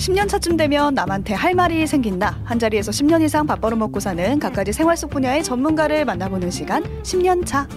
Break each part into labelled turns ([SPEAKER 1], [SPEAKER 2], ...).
[SPEAKER 1] 10년 차쯤 되면 남한테 할 말이 생긴다. 한 자리에서 10년 이상 밥 벌어 먹고 사는 각가지 생활 속 분야의 전문가를 만나보는 시간 10년 차.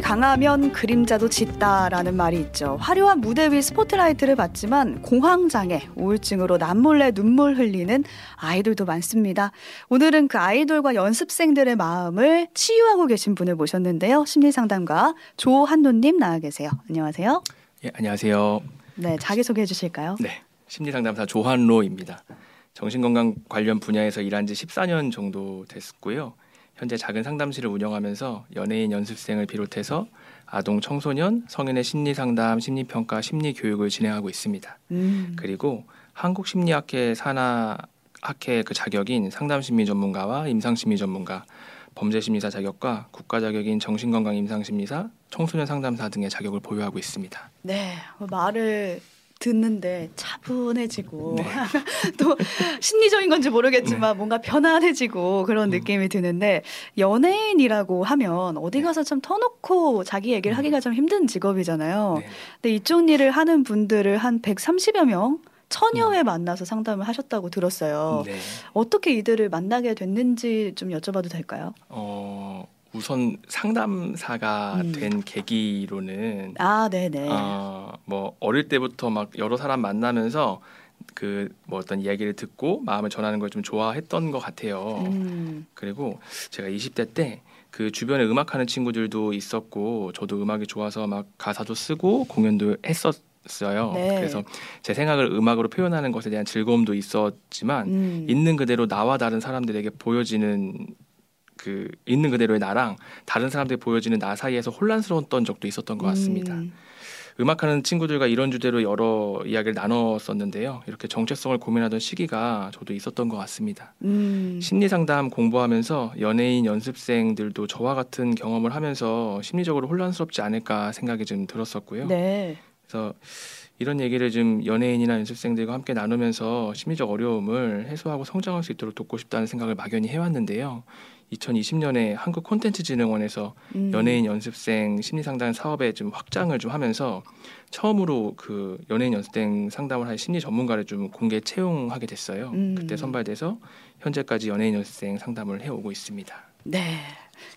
[SPEAKER 1] 빛이 강하면 그림자도 짙다라는 말이 있죠. 화려한 무대 위 스포트라이트를 받지만 공황장애, 우울증으로 남몰래 눈물 흘리는 아이돌도 많습니다. 오늘은 그 아이돌과 연습생들의 마음을 치유하고 계신 분을 모셨는데요. 심리상담가 조한노님 나와 계세요. 안녕하세요.
[SPEAKER 2] 예, 안녕하세요.
[SPEAKER 1] 네, 자기소개해 주실까요?
[SPEAKER 2] 네, 심리상담사 조한로입니다. 정신건강 관련 분야에서 일한 지 14년 정도 됐고요. 현재 작은 상담실을 운영하면서 연예인 연습생을 비롯해서 아동 청소년 성인의 심리 상담, 심리 평가, 심리 교육을 진행하고 있습니다. 음. 그리고 한국 심리학회 산하 학회 그 자격인 상담 심리 전문가와 임상 심리 전문가, 범죄 심리사 자격과 국가 자격인 정신건강 임상 심리사, 청소년 상담사 등의 자격을 보유하고 있습니다.
[SPEAKER 1] 네, 말을 듣는데 차분해지고 네. 또 심리적인 건지 모르겠지만 네. 뭔가 편안해지고 그런 음. 느낌이 드는데 연예인이라고 하면 어디 네. 가서 참 터놓고 자기 얘기를 음. 하기가 좀 힘든 직업이잖아요. 네. 근데 이쪽 일을 하는 분들을 한 130여 명 천여 회 음. 만나서 상담을 하셨다고 들었어요. 네. 어떻게 이들을 만나게 됐는지 좀 여쭤봐도 될까요? 어...
[SPEAKER 2] 우선 상담사가 음. 된 계기로는
[SPEAKER 1] 아, 네네.
[SPEAKER 2] 어, 뭐 어릴 때부터 막 여러 사람 만나면서 그 뭐 어떤 이야기를 듣고 마음을 전하는 걸 좀 좋아했던 것 같아요. 음. 그리고 제가 20대 때 그 주변에 음악하는 친구들도 있었고 저도 음악이 좋아서 막 가사도 쓰고 공연도 했었어요. 네. 그래서 제 생각을 음악으로 표현하는 것에 대한 즐거움도 있었지만 음. 있는 그대로 나와 다른 사람들에게 보여지는 그 있는 그대로의 나랑 다른 사람들이 보여지는 나 사이에서 혼란스러웠던 적도 있었던 것 같습니다. 음. 음악하는 친구들과 이런 주제로 여러 이야기를 나눴었는데요. 이렇게 정체성을 고민하던 시기가 저도 있었던 것 같습니다. 음. 심리 상담 공부하면서 연예인 연습생들도 저와 같은 경험을 하면서 심리적으로 혼란스럽지 않을까 생각이 좀 들었었고요. 네. 그래서 이런 얘기를 좀 연예인이나 연습생들과 함께 나누면서 심리적 어려움을 해소하고 성장할 수 있도록 돕고 싶다는 생각을 막연히 해왔는데요. 2020년에 한국 콘텐츠진흥원에서 음. 연예인 연습생 심리 상담 사업에 좀 확장을 좀 하면서 처음으로 그 연예인 연습생 상담을 할 심리 전문가를 좀 공개 채용하게 됐어요. 음. 그때 선발돼서 현재까지 연예인 연습생 상담을 해오고 있습니다.
[SPEAKER 1] 네.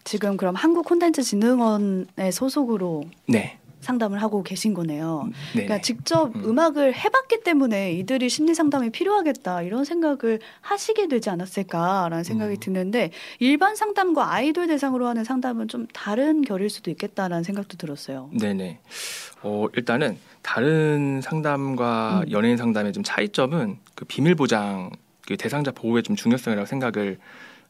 [SPEAKER 1] 지금 그럼 한국 콘텐츠진흥원의 소속으로 네. 상담을 하고 계신 거네요. 음, 그러니까 직접 음. 악을 해봤기 때문에 이들이 심리 상담이 필요하겠다 이런 생각을 하시게 되지 않았을까라는 생각이 음. 드는데 일반 상담과 아이돌 대상으로 하는 상담은 좀 다른 결일 수도 있겠다라는 생각도 들었어요.
[SPEAKER 2] 네네. 어, 일단은 다른 상담과 음. 연예인 상담의 좀 차이점은 그 비밀 보장 그 대상자 보호의 좀 중요성이라고 생각을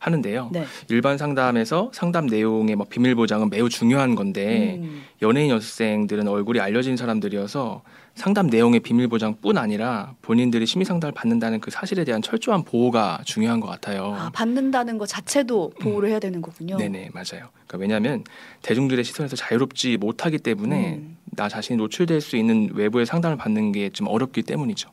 [SPEAKER 2] 하는데요. 네. 일반 상담에서 상담 내용의 뭐 비밀 보장은 매우 중요한 건데 음. 연예인 연습생들은 얼굴이 알려진 사람들이어서 상담 내용의 비밀 보장뿐 아니라 본인들이 심리 상담을 받는다는 그 사실에 대한 철저한 보호가 중요한 것 같아요.
[SPEAKER 1] 아, 받는다는 것 자체도 보호를 음. 해야 되는 거군요.
[SPEAKER 2] 네네 맞아요. 그러니까 왜냐하면 대중들의 시선에서 자유롭지 못하기 때문에 음. 나 자신이 노출될 수 있는 외부의 상담을 받는 게 좀 어렵기 때문이죠.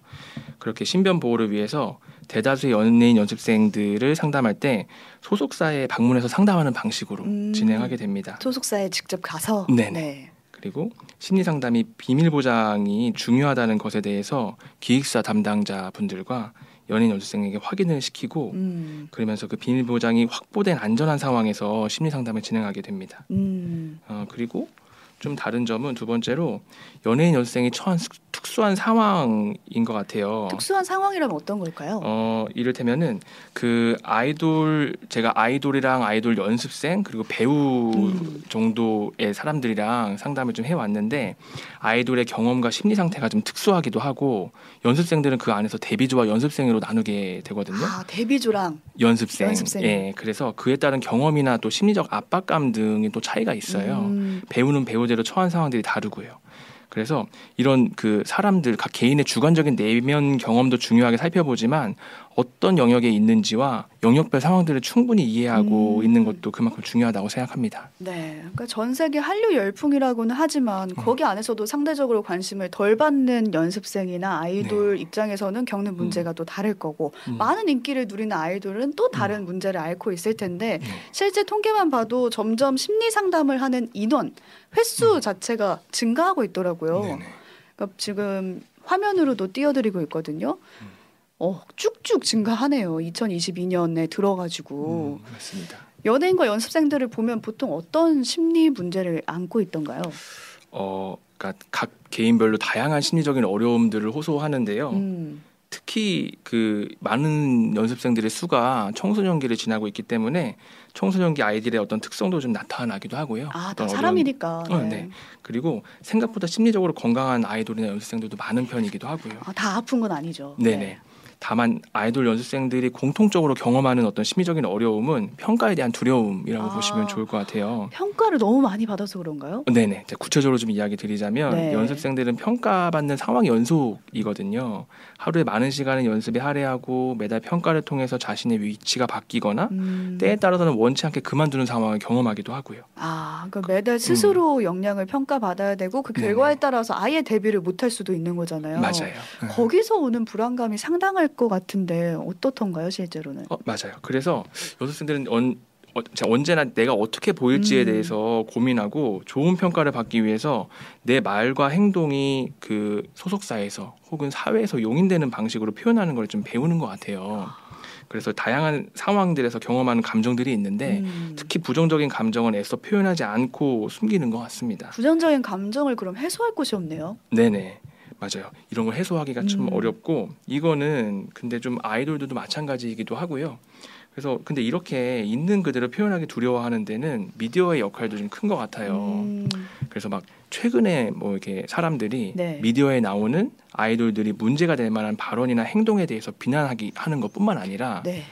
[SPEAKER 2] 그렇게 신변 보호를 위해서 대다수의 연예인 연습생들을 상담할 때 소속사에 방문해서 상담하는 방식으로 음, 진행하게 됩니다.
[SPEAKER 1] 소속사에 직접 가서
[SPEAKER 2] 네네. 네. 그리고 심리 상담이 비밀 보장이 중요하다는 것에 대해서 기획사 담당자 분들과 연예인 연습생에게 확인을 시키고 음. 그러면서 그 비밀 보장이 확보된 안전한 상황에서 심리 상담을 진행하게 됩니다. 음. 어, 그리고 좀 다른 점은 두 번째로 연예인 연습생이 처한 특수한 상황인 것 같아요.
[SPEAKER 1] 특수한 상황이라면 어떤 걸까요?
[SPEAKER 2] 어 이를테면은 그 아이돌 제가 아이돌이랑 아이돌 연습생 그리고 배우 음. 정도의 사람들이랑 상담을 좀 해왔는데 아이돌의 경험과 심리 상태가 좀 특수하기도 하고 연습생들은 그 안에서 데뷔조와 연습생으로 나누게 되거든요.
[SPEAKER 1] 아 데뷔조랑
[SPEAKER 2] 연습생. 연습생. 예, 그래서 그에 따른 경험이나 또 심리적 압박감 등의 또 차이가 있어요. 음. 배우는 배우대로 처한 상황들이 다르고요. 그래서 이런 그 사람들 각 개인의 주관적인 내면 경험도 중요하게 살펴보지만 어떤 영역에 있는지와 영역별 상황들을 충분히 이해하고 음. 있는 것도 그만큼 중요하다고 생각합니다.
[SPEAKER 1] 네, 그러니까 전 세계 한류 열풍이라고는 하지만 음. 거기 안에서도 상대적으로 관심을 덜 받는 연습생이나 아이돌 네. 입장에서는 겪는 문제가 음. 또 다를 거고 음. 많은 인기를 누리는 아이돌은 또 다른 음. 문제를 앓고 있을 텐데 네. 실제 통계만 봐도 점점 심리 상담을 하는 인원 횟수 음. 자체가 증가하고 있더라고요. 네네. 그러니까 지금 화면으로도 띄워드리고 있거든요. 어, 쭉쭉 증가하네요. 2022년에 들어가지고.
[SPEAKER 2] 음, 맞습니다.
[SPEAKER 1] 연예인과 연습생들을 보면 보통 어떤 심리 문제를 안고 있던가요?
[SPEAKER 2] 어, 그러니까 각 개인별로 다양한 심리적인 어려움들을 호소하는데요. 음. 특히 그 많은 연습생들의 수가 청소년기를 지나고 있기 때문에 청소년기 아이들의 어떤 특성도 좀 나타나기도 하고요.
[SPEAKER 1] 아, 다 사람이니까.
[SPEAKER 2] 어려운... 네. 어, 네. 그리고 생각보다 심리적으로 건강한 아이돌이나 연습생들도 많은 편이기도 하고요.
[SPEAKER 1] 아, 다 아픈 건 아니죠.
[SPEAKER 2] 네네. 네. 다만 아이돌 연습생들이 공통적으로 경험하는 어떤 심리적인 어려움은 평가에 대한 두려움이라고 아, 보시면 좋을 것 같아요.
[SPEAKER 1] 평가를 너무 많이 받아서 그런가요?
[SPEAKER 2] 네네. 구체적으로 좀 이야기 드리자면 네. 연습생들은 평가받는 상황 연속이거든요. 하루에 많은 시간을 연습에 할애하고 매달 평가를 통해서 자신의 위치가 바뀌거나 음. 때에 따라서는 원치 않게 그만두는 상황을 경험하기도 하고요.
[SPEAKER 1] 아, 그러니까 매달 스스로 음. 역량을 평가받아야 되고 그 결과에 네네. 따라서 아예 데뷔를 못할 수도 있는 거잖아요.
[SPEAKER 2] 맞아요.
[SPEAKER 1] 거기서 오는 불안감이 상당할 것 같은데 어떻던가요 실제로는?
[SPEAKER 2] 어, 맞아요. 그래서 여학생들은 언, 어, 언제나 내가 어떻게 보일지에 음. 대해서 고민하고 좋은 평가를 받기 위해서 내 말과 행동이 그 소속사에서 혹은 사회에서 용인되는 방식으로 표현하는 걸 좀 배우는 것 같아요. 그래서 다양한 상황들에서 경험하는 감정들이 있는데 음. 특히 부정적인 감정은 애써 표현하지 않고 숨기는 것 같습니다.
[SPEAKER 1] 부정적인 감정을 그럼 해소할 곳이 없네요.
[SPEAKER 2] 네네. 맞아요. 이런 걸 해소하기가 음. 좀 어렵고 이거는 근데 좀 아이돌들도 마찬가지이기도 하고요. 그래서 근데 이렇게 있는 그대로 표현하기 두려워하는 데는 미디어의 역할도 좀 큰 것 같아요. 음. 그래서 막 최근에 뭐 이렇게 사람들이 네. 미디어에 나오는 아이돌들이 문제가 될 만한 발언이나 행동에 대해서 비난하기 하는 것뿐만 아니라 네.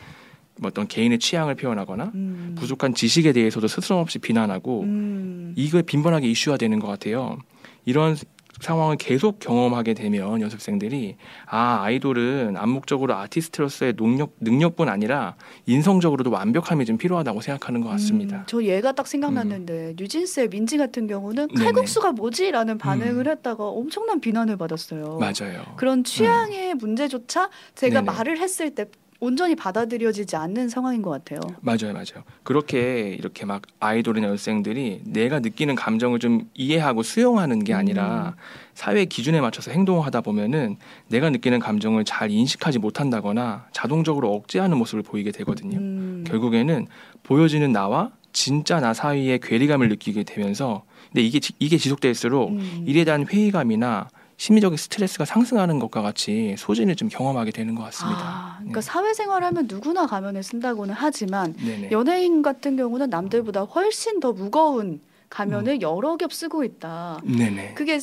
[SPEAKER 2] 뭐 어떤 개인의 취향을 표현하거나 음. 부족한 지식에 대해서도 스스럼 없이 비난하고 음. 이걸 빈번하게 이슈화되는 것 같아요. 이런 상황을 계속 경험하게 되면 연습생들이 아 아이돌은 암묵적으로 아티스트로서의 능력 능력뿐 아니라 인성적으로도 완벽함이 좀 필요하다고 생각하는 것 같습니다. 음,
[SPEAKER 1] 저 얘가 딱 생각났는데 음. 뉴진스의 민지 같은 경우는 칼국수가 뭐지라는 반응을 음. 했다가 엄청난 비난을 받았어요.
[SPEAKER 2] 맞아요.
[SPEAKER 1] 그런 취향의 음. 문제조차 제가 네네. 말을 했을 때 온전히 받아들여지지 않는 상황인 것 같아요.
[SPEAKER 2] 맞아요, 맞아요. 그렇게 이렇게 막 아이돌이나 여생들이 내가 느끼는 감정을 좀 이해하고 수용하는 게 아니라 음. 사회 기준에 맞춰서 행동하다 보면은 내가 느끼는 감정을 잘 인식하지 못한다거나 자동적으로 억제하는 모습을 보이게 되거든요. 음. 결국에는 보여지는 나와 진짜 나 사이의 괴리감을 느끼게 되면서 근데 이게 이게 지속될수록 음. 일에 대한 회의감이나 심리적인 스트레스가 상승하는 것과 같이 소진을 좀 경험하게 되는 것 같습니다.
[SPEAKER 1] 아, 그러니까 네. 사회생활하면 누구나 가면을 쓴다고는 하지만 네네. 연예인 같은 경우는 남들보다 훨씬 더 무거운 가면을 음. 여러 겹 쓰고 있다. 네네. 그게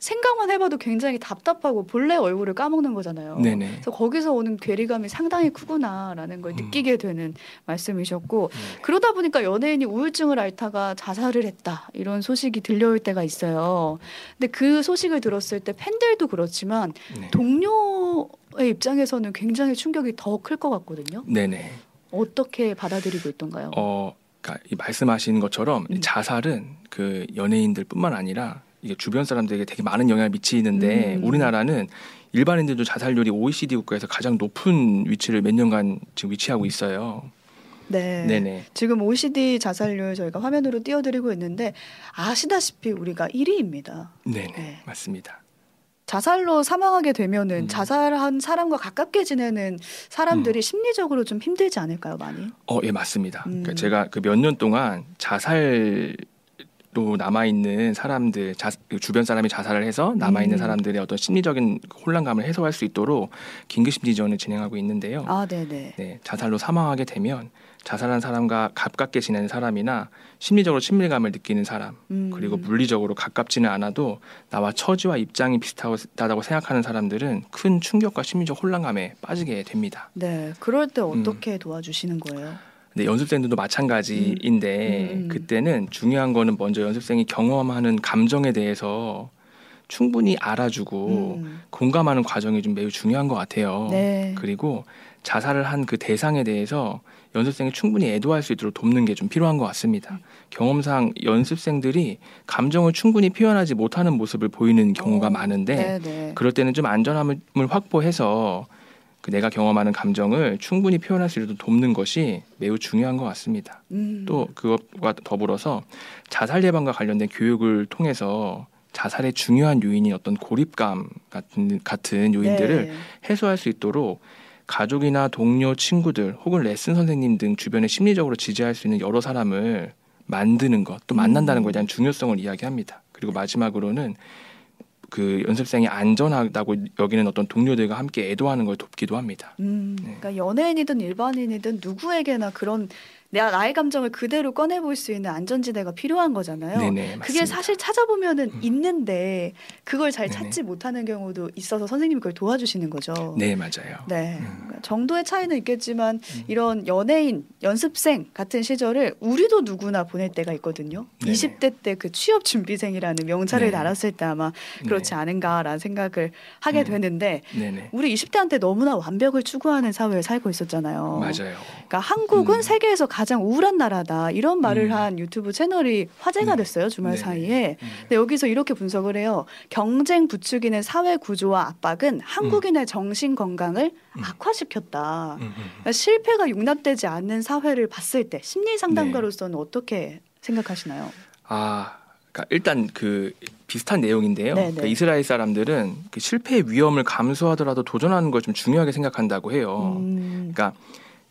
[SPEAKER 1] 생각만 해봐도 굉장히 답답하고 본래 얼굴을 까먹는 거잖아요. 네네. 그래서 거기서 오는 괴리감이 상당히 크구나라는 걸 음. 느끼게 되는 말씀이셨고 네. 그러다 보니까 연예인이 우울증을 앓다가 자살을 했다 이런 소식이 들려올 때가 있어요. 근데 그 소식을 들었을 때 팬들도 그렇지만 네. 동료의 입장에서는 굉장히 충격이 더 클 것 같거든요. 네네. 어떻게 받아들이고 있던가요?
[SPEAKER 2] 어, 그러니까 말씀하신 것처럼 음. 자살은 그 연예인들뿐만 아니라 이게 주변 사람들에게 되게 많은 영향을 미치는데 음. 우리나라는 일반인들도 자살률이 OECD 국가에서 가장 높은 위치를 몇 년간 지금 위치하고 있어요.
[SPEAKER 1] 네. 네네. 지금 OECD 자살률 저희가 화면으로 띄워드리고 있는데 아시다시피 우리가 1위입니다.
[SPEAKER 2] 네네. 네. 맞습니다.
[SPEAKER 1] 자살로 사망하게 되면은 음. 자살한 사람과 가깝게 지내는 사람들이 음. 심리적으로 좀 힘들지 않을까요, 많이?
[SPEAKER 2] 어, 예, 맞습니다. 그러니까 음. 그러니까 제가 그 몇 년 동안 자살 또 남아 있는 사람들 자, 그 주변 사람이 자살을 해서 남아 있는 음. 사람들의 어떤 심리적인 혼란감을 해소할 수 있도록 긴급 심리 지원을 진행하고 있는데요.
[SPEAKER 1] 아, 네네.
[SPEAKER 2] 네, 자살로 사망하게 되면 자살한 사람과 가깝게 지내는 사람이나 심리적으로 친밀감을 느끼는 사람 음. 그리고 물리적으로 가깝지는 않아도 나와 처지와 입장이 비슷하다고 생각하는 사람들은 큰 충격과 심리적 혼란감에 빠지게 됩니다.
[SPEAKER 1] 네, 그럴 때 어떻게 음. 도와주시는 거예요?
[SPEAKER 2] 네, 연습생들도 마찬가지인데 음. 음. 그때는 중요한 거는 먼저 연습생이 경험하는 감정에 대해서 충분히 알아주고 음. 공감하는 과정이 좀 매우 중요한 것 같아요. 네. 그리고 자살을 한 그 대상에 대해서 연습생이 충분히 애도할 수 있도록 돕는 게 좀 필요한 것 같습니다. 경험상 연습생들이 감정을 충분히 표현하지 못하는 모습을 보이는 경우가 오, 어, 많은데 네네. 그럴 때는 좀 안전함을 확보해서 그 내가 경험하는 감정을 충분히 표현할 수 있도록 돕는 것이 매우 중요한 것 같습니다. 음. 또 그것과 더불어서 자살 예방과 관련된 교육을 통해서 자살의 중요한 요인이 어떤 고립감 같은 같은 요인들을 네. 해소할 수 있도록 가족이나 동료, 친구들 혹은 레슨 선생님 등 주변에 심리적으로 지지할 수 있는 여러 사람을 만드는 것, 또 만난다는 것에 대한 중요성을 이야기합니다. 그리고 마지막으로는 그 연습생이 안전하다고 여기는 어떤 동료들과 함께 애도하는 걸 돕기도 합니다.
[SPEAKER 1] 음, 네. 그러니까 연예인이든 일반인이든 누구에게나 그런 내가 나의 감정을 그대로 꺼내볼 수 있는 안전지대가 필요한 거잖아요. 네네, 그게 사실 찾아보면은 음. 있는데 그걸 잘 네네. 찾지 못하는 경우도 있어서 선생님이 그걸 도와주시는 거죠.
[SPEAKER 2] 네, 맞아요.
[SPEAKER 1] 네. 음. 그러니까 정도의 차이는 있겠지만 음. 이런 연예인, 연습생 같은 시절을 우리도 누구나 보낼 때가 있거든요. 네네. 20대 때 그 취업 준비생이라는 명찰을 네. 달았을 때 아마 그렇지 네. 않은가라는 생각을 하게 음. 되는데 우리 20대한테 너무나 완벽을 추구하는 사회를 살고 있었잖아요.
[SPEAKER 2] 맞아요.
[SPEAKER 1] 그러니까 한국은 음. 세계에서 가장 우울한 나라다 이런 말을 음. 한 유튜브 채널이 화제가 네. 됐어요 주말 네. 사이에. 음. 근데 여기서 이렇게 분석을 해요. 경쟁 부추기는 사회 구조와 압박은 한국인의 음. 정신 건강을 음. 악화시켰다. 그러니까 실패가 용납되지 않는 사회를 봤을 때 심리 상담가로서는 네. 어떻게 생각하시나요?
[SPEAKER 2] 아, 그러니까 일단 그 비슷한 내용인데요. 네, 그러니까 이스라엘 사람들은 그 실패의 위험을 감수하더라도 도전하는 걸 좀 중요하게 생각한다고 해요. 음. 그러니까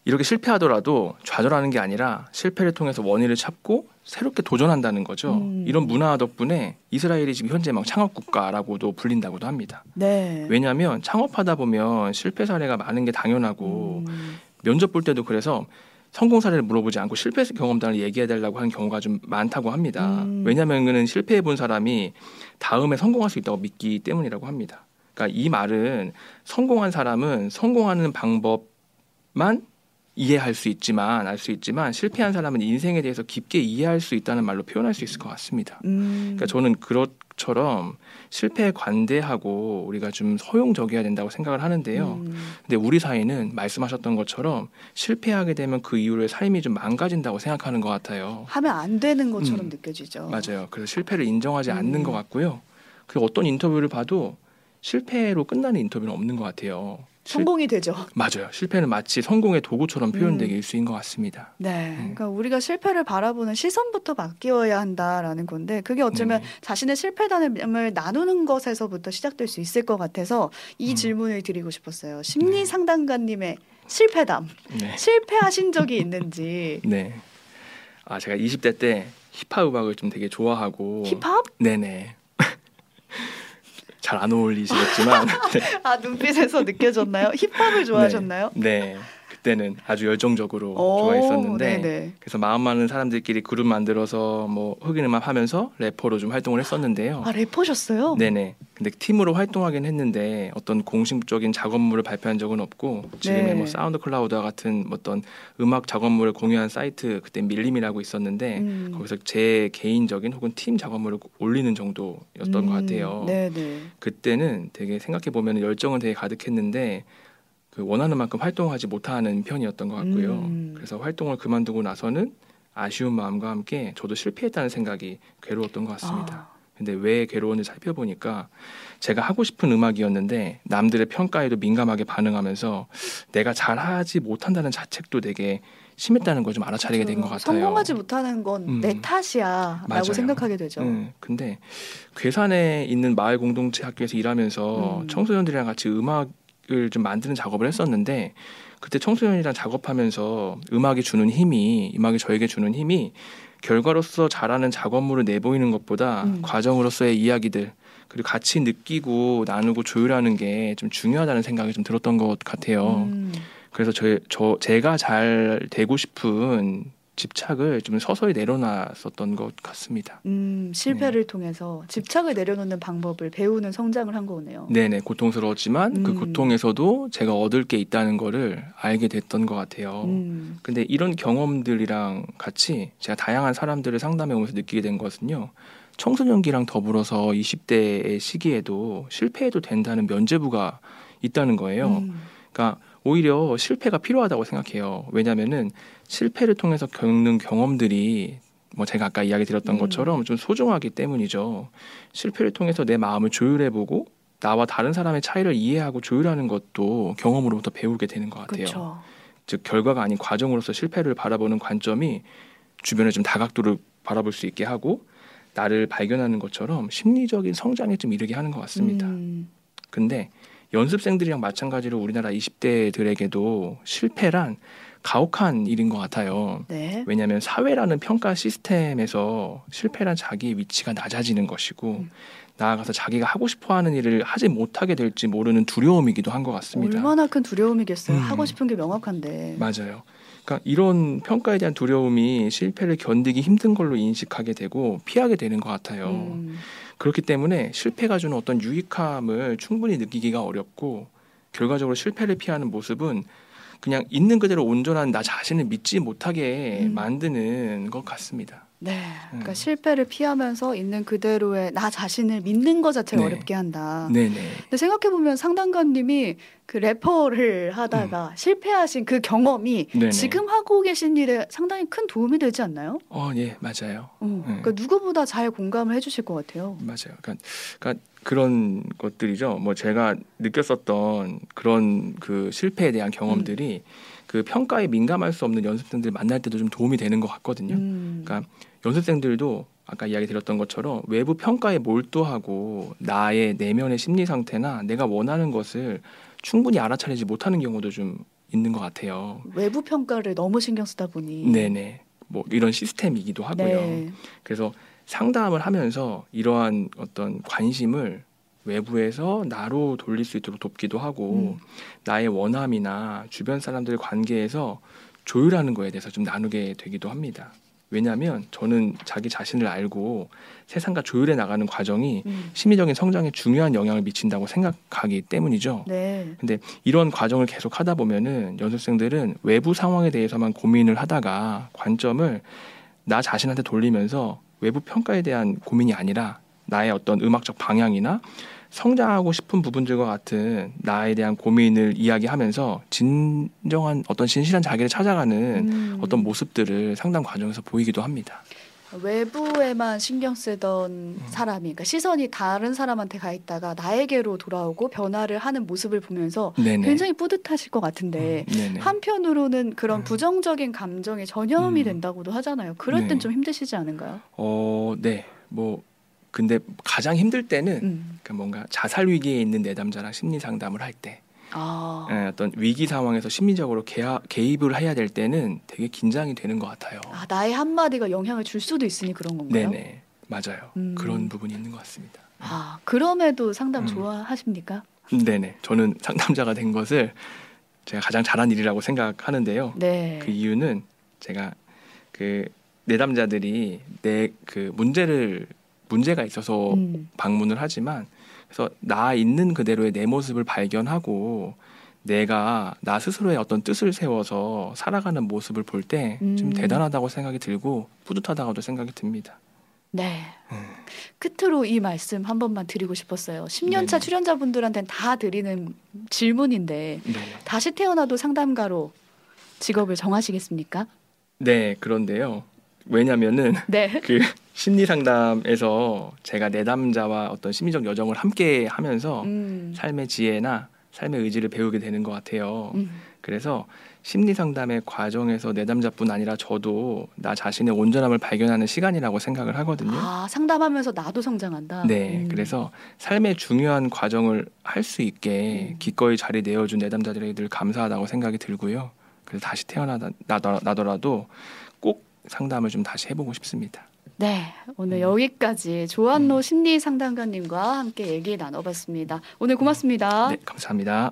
[SPEAKER 2] 이렇게 실패하더라도 좌절하는 게 아니라 실패를 통해서 원인을 찾고 새롭게 도전한다는 거죠. 음. 이런 문화 덕분에 이스라엘이 지금 현재 막 창업 국가라고도 불린다고도 합니다. 네. 왜냐하면 창업하다 보면 실패 사례가 많은 게 당연하고 음. 면접 볼 때도 그래서 성공 사례를 물어보지 않고 실패 경험담을 얘기해 달라고 하는 경우가 좀 많다고 합니다. 음. 왜냐하면 그는 실패해 본 사람이 다음에 성공할 수 있다고 믿기 때문이라고 합니다. 그러니까 이 말은 성공한 사람은 성공하는 방법만 이해할 수 있지만 알 수 있지만 실패한 사람은 인생에 대해서 깊게 이해할 수 있다는 말로 표현할 수 있을 것 같습니다. 음. 그러니까 저는 그것처럼 실패에 관대하고 우리가 좀 소용적이어야 된다고 생각을 하는데요. 음. 근데 우리 사회는 말씀하셨던 것처럼 실패하게 되면 그 이후로 삶이 좀 망가진다고 생각하는 것 같아요.
[SPEAKER 1] 하면 안 되는 것처럼 음. 느껴지죠.
[SPEAKER 2] 맞아요. 그래서 실패를 인정하지 않는 것 음. 같고요. 그 어떤 인터뷰를 봐도 실패로 끝나는 인터뷰는 없는 것 같아요.
[SPEAKER 1] 성공이 되죠.
[SPEAKER 2] 맞아요. 실패는 마치 성공의 도구처럼 표현되기 음. 일수인 것 같습니다.
[SPEAKER 1] 네. 음. 그러니까 우리가 실패를 바라보는 시선부터 바뀌어야 한다라는 건데 그게 어쩌면 음. 자신의 실패담을 나누는 것에서부터 시작될 수 있을 것 같아서 이 음. 질문을 드리고 싶었어요. 심리 네. 상담가님의 실패담. 네. 실패하신 적이 있는지.
[SPEAKER 2] 네. 아, 제가 20대 때 힙합 음악을 좀 되게 좋아하고
[SPEAKER 1] 힙합?
[SPEAKER 2] 네네. 잘 안 어울리시겠지만
[SPEAKER 1] 아 눈빛에서 느껴졌나요? 힙합을 좋아하셨나요?
[SPEAKER 2] 네. 네. 그때는 아주 열정적으로 좋아했었는데 네네. 그래서 마음 많은 사람들끼리 그룹 만들어서 뭐 흑인 음악 하면서 래퍼로 좀 활동을 했었는데요.
[SPEAKER 1] 아 래퍼셨어요?
[SPEAKER 2] 네네. 근데 팀으로 활동하긴 했는데 어떤 공식적인 작업물을 발표한 적은 없고 지금의 네. 뭐 SoundCloud와 같은 어떤 음악 작업물을 공유한 사이트 그때 밀림이라고 있었는데 음. 거기서 제 개인적인 혹은 팀 작업물을 올리는 정도였던 음. 것 같아요. 네네. 그때는 되게 생각해 보면 열정은 되게 가득했는데 그 원하는 만큼 활동하지 못하는 편이었던 것 같고요. 음. 그래서 활동을 그만두고 나서는 아쉬운 마음과 함께 저도 실패했다는 생각이 괴로웠던 것 같습니다. 아. 근데 왜 괴로웠는지 살펴보니까 제가 하고 싶은 음악이었는데 남들의 평가에도 민감하게 반응하면서 내가 잘하지 못한다는 자책도 되게 심했다는 걸 좀 알아차리게 된 것 같아요.
[SPEAKER 1] 성공하지 못하는 건내 음. 탓이야라고 맞아요. 생각하게 되죠. 음,
[SPEAKER 2] 근데 괴산에 있는 마을 공동체 학교에서 일하면서 음. 청소년들이랑 같이 음악 좀 만드는 작업을 했었는데 그때 청소년이랑 작업하면서 음악이 주는 힘이 음악이 저에게 주는 힘이 결과로서 잘하는 작업물을 내보이는 것보다 음. 과정으로서의 이야기들 그리고 같이 느끼고 나누고 조율하는 게 좀 중요하다는 생각이 좀 들었던 것 같아요. 음. 그래서 저, 저 제가 잘 되고 싶은 집착을 좀 서서히 내려놨었던 것 같습니다.
[SPEAKER 1] 음, 실패를 네. 통해서 집착을 내려놓는 방법을 배우는 성장을 한 거네요.
[SPEAKER 2] 네네, 고통스러웠지만 그 음. 그 고통에서도 제가 얻을 게 있다는 거를 알게 됐던 것 같아요. 음. 근데 이런 경험들이랑 같이 제가 다양한 사람들을 상담해 오면서 느끼게 된 것은요. 청소년기랑 더불어서 20대의 시기에도 실패해도 된다는 면제부가 있다는 거예요. 음. 그러니까 오히려 실패가 필요하다고 생각해요. 왜냐하면은 실패를 통해서 겪는 경험들이 뭐 제가 아까 이야기 드렸던 음. 것처럼 좀 소중하기 때문이죠. 실패를 통해서 내 마음을 조율해보고 나와 다른 사람의 차이를 이해하고 조율하는 것도 경험으로부터 배우게 되는 것 같아요. 그쵸. 즉 결과가 아닌 과정으로서 실패를 바라보는 관점이 주변에 좀 다각도를 바라볼 수 있게 하고 나를 발견하는 것처럼 심리적인 성장에 좀 이르게 하는 것 같습니다. 음. 근데 연습생들이랑 마찬가지로 우리나라 20대들에게도 실패란 가혹한 일인 것 같아요. 네. 왜냐하면 사회라는 평가 시스템에서 실패란 자기의 위치가 낮아지는 것이고 음. 나아가서 자기가 하고 싶어하는 일을 하지 못하게 될지 모르는 두려움이기도 한 것 같습니다.
[SPEAKER 1] 얼마나 큰 두려움이겠어요. 음. 하고 싶은 게 명확한데.
[SPEAKER 2] 맞아요. 그러니까 이런 평가에 대한 두려움이 실패를 견디기 힘든 걸로 인식하게 되고 피하게 되는 것 같아요. 음. 그렇기 때문에 실패가 주는 어떤 유익함을 충분히 느끼기가 어렵고 결과적으로 실패를 피하는 모습은 그냥 있는 그대로 온전한 나 자신을 믿지 못하게 음. 만드는 것 같습니다.
[SPEAKER 1] 네. 그러니까 음. 실패를 피하면서 있는 그대로의 나 자신을 믿는 것 자체가 네. 어렵게 한다. 네 네. 근데 생각해 보면 상담가님이 그 래퍼를 하다가 음. 실패하신 그 경험이 네네. 지금 하고 계신 일에 상당히 큰 도움이 되지 않나요?
[SPEAKER 2] 어, 예, 맞아요. 어, 네.
[SPEAKER 1] 그러니까 누구보다 잘 공감을 해주실 것 같아요.
[SPEAKER 2] 맞아요. 그러니까, 그러니까 그런 것들이죠. 뭐 제가 느꼈었던 그런 그 실패에 대한 경험들이 음. 그 평가에 민감할 수 없는 연습생들 만날 때도 좀 도움이 되는 것 같거든요. 음. 그러니까 연습생들도 아까 이야기 드렸던 것처럼 외부 평가에 몰두하고 나의 내면의 심리 상태나 내가 원하는 것을 충분히 알아차리지 못하는 경우도 좀 있는 것 같아요.
[SPEAKER 1] 외부 평가를 너무 신경 쓰다 보니.
[SPEAKER 2] 네네. 뭐 이런 시스템이기도 하고요. 네. 그래서 상담을 하면서 이러한 어떤 관심을 외부에서 나로 돌릴 수 있도록 돕기도 하고 음. 나의 원함이나 주변 사람들 관계에서 조율하는 거에 대해서 좀 나누게 되기도 합니다. 왜냐하면 저는 자기 자신을 알고 세상과 조율해 나가는 과정이 음. 심리적인 성장에 중요한 영향을 미친다고 생각하기 때문이죠. 네. 근데 이런 과정을 계속 하다 보면은 연습생들은 외부 상황에 대해서만 고민을 하다가 관점을 나 자신한테 돌리면서 외부 평가에 대한 고민이 아니라 나의 어떤 음악적 방향이나 성장하고 싶은 부분들과 같은 나에 대한 고민을 이야기하면서 진정한 어떤 진실한 자기를 찾아가는 음. 어떤 모습들을 상담 과정에서 보이기도 합니다.
[SPEAKER 1] 외부에만 신경 쓰던 음. 사람이 그러니까 시선이 다른 사람한테 가 있다가 나에게로 돌아오고 변화를 하는 모습을 보면서 네네. 굉장히 뿌듯하실 것 같은데 음, 한편으로는 그런 음. 부정적인 감정에 전염이 음. 된다고도 하잖아요. 그럴 땐좀 네. 힘드시지 않은가요?
[SPEAKER 2] 어, 네. 뭐 근데 가장 힘들 때는 음. 그 뭔가 자살 위기에 있는 내담자랑 심리 상담을 할 때. 아. 예, 어떤 위기 상황에서 심리적으로 개하, 개입을 해야 될 때는 되게 긴장이 되는 것 같아요.
[SPEAKER 1] 아, 나의 한마디가 영향을 줄 수도 있으니 그런 건가요?
[SPEAKER 2] 네네. 맞아요. 음. 그런 부분이 있는 것 같습니다.
[SPEAKER 1] 아, 그럼에도 상담 음. 좋아하십니까?
[SPEAKER 2] 네네. 저는 상담자가 된 것을 제가 가장 잘한 일이라고 생각하는데요. 네. 그 이유는 제가 그 내담자들이 내 그 문제를 문제가 있어서 음. 방문을 하지만 그래서 나 있는 그대로의 내 모습을 발견하고 내가 나 스스로의 어떤 뜻을 세워서 살아가는 모습을 볼 때좀 음. 대단하다고 생각이 들고 뿌듯하다고도 생각이 듭니다.
[SPEAKER 1] 네. 음. 끝으로 이 말씀 한 번만 드리고 싶었어요. 10년 차 출연자분들한테는 다 드리는 질문인데 네 다시 태어나도 상담가로 직업을 정하시겠습니까?
[SPEAKER 2] 네, 그런데요. 왜냐면은 네. 그 심리 상담에서 제가 내담자와 어떤 심리적 여정을 함께 하면서 음. 삶의 지혜나 삶의 의지를 배우게 되는 것 같아요. 음. 그래서 심리 상담의 과정에서 내담자뿐 아니라 저도 나 자신의 온전함을 발견하는 시간이라고 생각을 하거든요.
[SPEAKER 1] 아, 상담하면서 나도 성장한다.
[SPEAKER 2] 네, 음. 그래서 삶의 중요한 과정을 할 수 있게 음. 기꺼이 자리 내어준 내담자들에게 늘 감사하다고 생각이 들고요. 그래서 다시 태어나더라도 꼭 상담을 좀 다시 해보고 싶습니다.
[SPEAKER 1] 네, 오늘 음. 여기까지 조한노 음. 심리 상담가님과 함께 얘기 나눠봤습니다. 오늘 고맙습니다.
[SPEAKER 2] 네, 감사합니다.